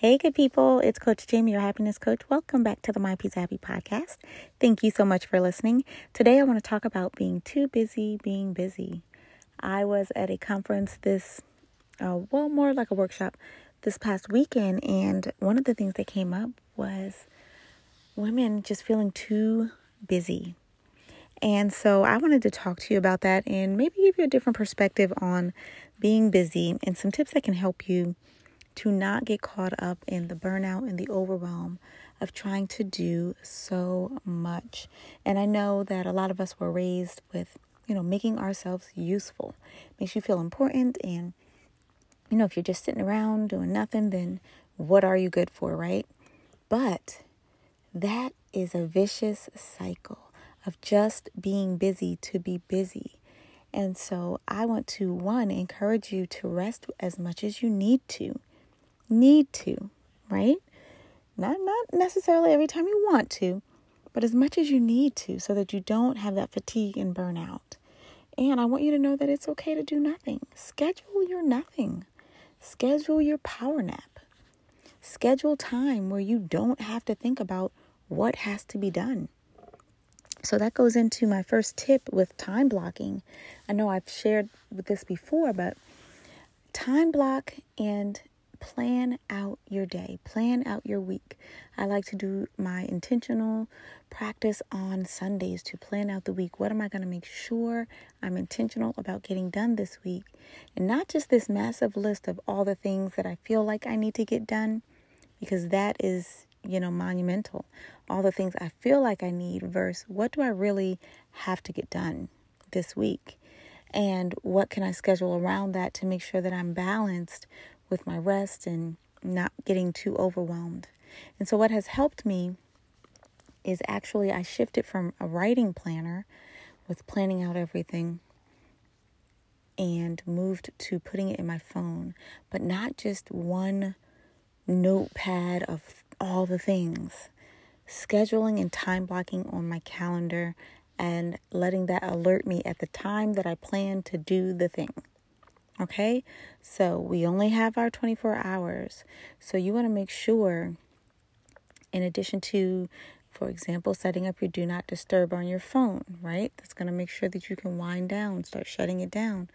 Hey, good people. It's Coach Jamie, your happiness coach. Welcome back to the My Peace Happy podcast. Thank you so much for listening. Today, I want to talk about being too busy, being busy. I was at a conference this, uh, well, more like a workshop this past weekend, and one of the things that came up was women just feeling too busy. And so I wanted to talk to you about that and maybe give you a different perspective on being busy and some tips that can help you to not get caught up in the burnout and the overwhelm of trying to do so much. And I know that a lot of us were raised with, you know, making ourselves useful. Makes you feel important and you know, if you're just sitting around doing nothing, then what are you good for, right? But that is a vicious cycle of just being busy to be busy. And so I want to, one, encourage you to rest as much as you need to need to, right? Not not necessarily every time you want to, but as much as you need to so that you don't have that fatigue and burnout. And I want you to know that it's okay to do nothing. Schedule your nothing. Schedule your power nap. Schedule time where you don't have to think about what has to be done. So that goes into my first tip with time blocking. I know I've shared with this before, but time block and plan out your day, plan out your week. I like to do my intentional practice on Sundays to plan out the week. What am I going to make sure I'm intentional about getting done this week? And not just this massive list of all the things that I feel like I need to get done, because that is, you know, monumental. All the things I feel like I need versus what do I really have to get done this week? And what can I schedule around that to make sure that I'm balanced with my rest and not getting too overwhelmed. And so, what has helped me is actually I shifted from a writing planner with planning out everything and moved to putting it in my phone, but not just one notepad of all the things. Scheduling and time blocking on my calendar and letting that alert me at the time that I plan to do the thing. Okay, so we only have our 24 hours. So you want to make sure, in addition to, for example, setting up your do not disturb on your phone, right? That's going to make sure that you can wind down, start shutting it down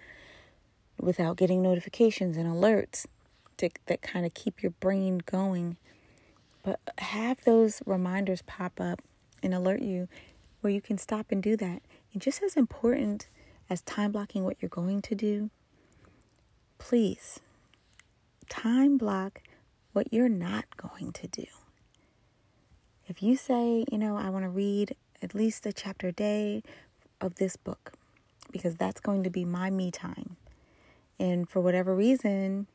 without getting notifications and alerts to, that kind of keep your brain going. But have those reminders pop up and alert you where you can stop and do that. And just as important as time blocking what you're going to do, please time block what you're not going to do. If you say, you know, I want to read at least a chapter a day of this book because that's going to be my me time. And for whatever reason,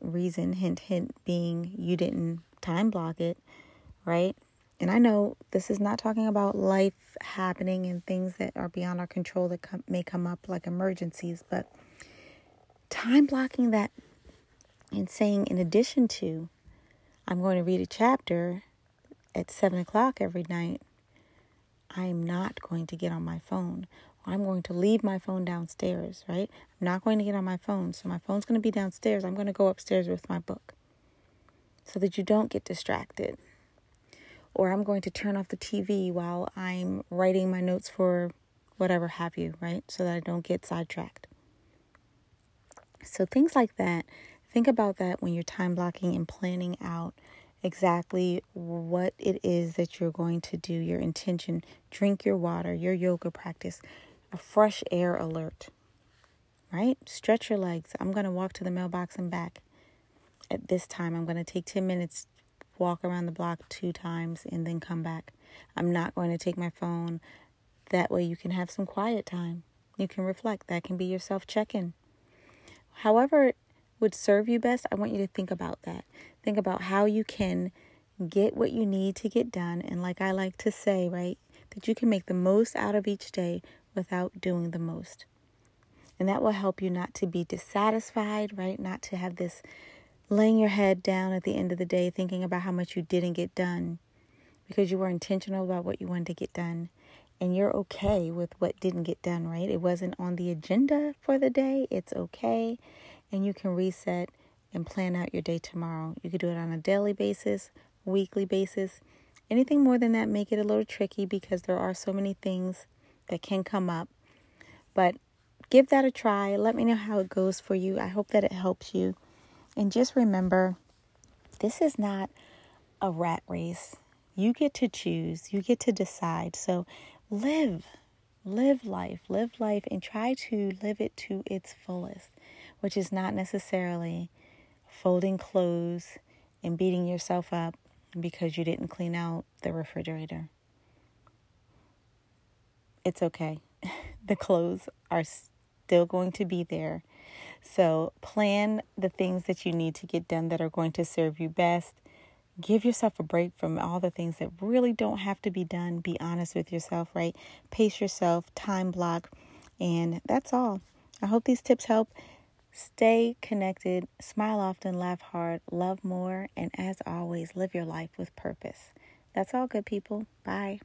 reason, hint, hint, being you didn't time block it, right? And I know this is not talking about life happening and things that are beyond our control that may come up like emergencies, but time blocking that and saying, in addition to, I'm going to read a chapter at seven o'clock every night, I am not going to get on my phone. I'm going to leave my phone downstairs, right? I'm not going to get on my phone. So my phone's going to be downstairs. I'm going to go upstairs with my book so that you don't get distracted. Or I'm going to turn off the TV while I'm writing my notes for whatever have you, right? So that I don't get sidetracked. So, things like that, think about that when you're time blocking and planning out exactly what it is that you're going to do, your intention. Drink your water, your yoga practice, a fresh air alert, right? Stretch your legs. I'm going to walk to the mailbox and back. At this time, I'm going to take 10 minutes, walk around the block two times, and then come back. I'm not going to take my phone. That way, you can have some quiet time. You can reflect. That can be your self check in however would serve you best, I want you to think about that. Think about how you can get what you need to get done. And like I like to say, right, that you can make the most out of each day without doing the most. And that will help you not to be dissatisfied, right? Not to have this laying your head down at the end of the day thinking about how much you didn't get done because you were intentional about what you wanted to get done and you're okay with what didn't get done, right? It wasn't on the agenda for the day. It's okay. And you can reset and plan out your day tomorrow. You could do it on a daily basis, weekly basis. Anything more than that, make it a little tricky because there are so many things that can come up. But give that a try. Let me know how it goes for you. I hope that it helps you. And just remember this is not a rat race. You get to choose, you get to decide. So live, live life, live life, and try to live it to its fullest, which is not necessarily folding clothes and beating yourself up because you didn't clean out the refrigerator. It's okay. the clothes are still going to be there. So plan the things that you need to get done that are going to serve you best. Give yourself a break from all the things that really don't have to be done. Be honest with yourself, right? Pace yourself, time block, and that's all. I hope these tips help. Stay connected, smile often, laugh hard, love more, and as always, live your life with purpose. That's all, good people. Bye.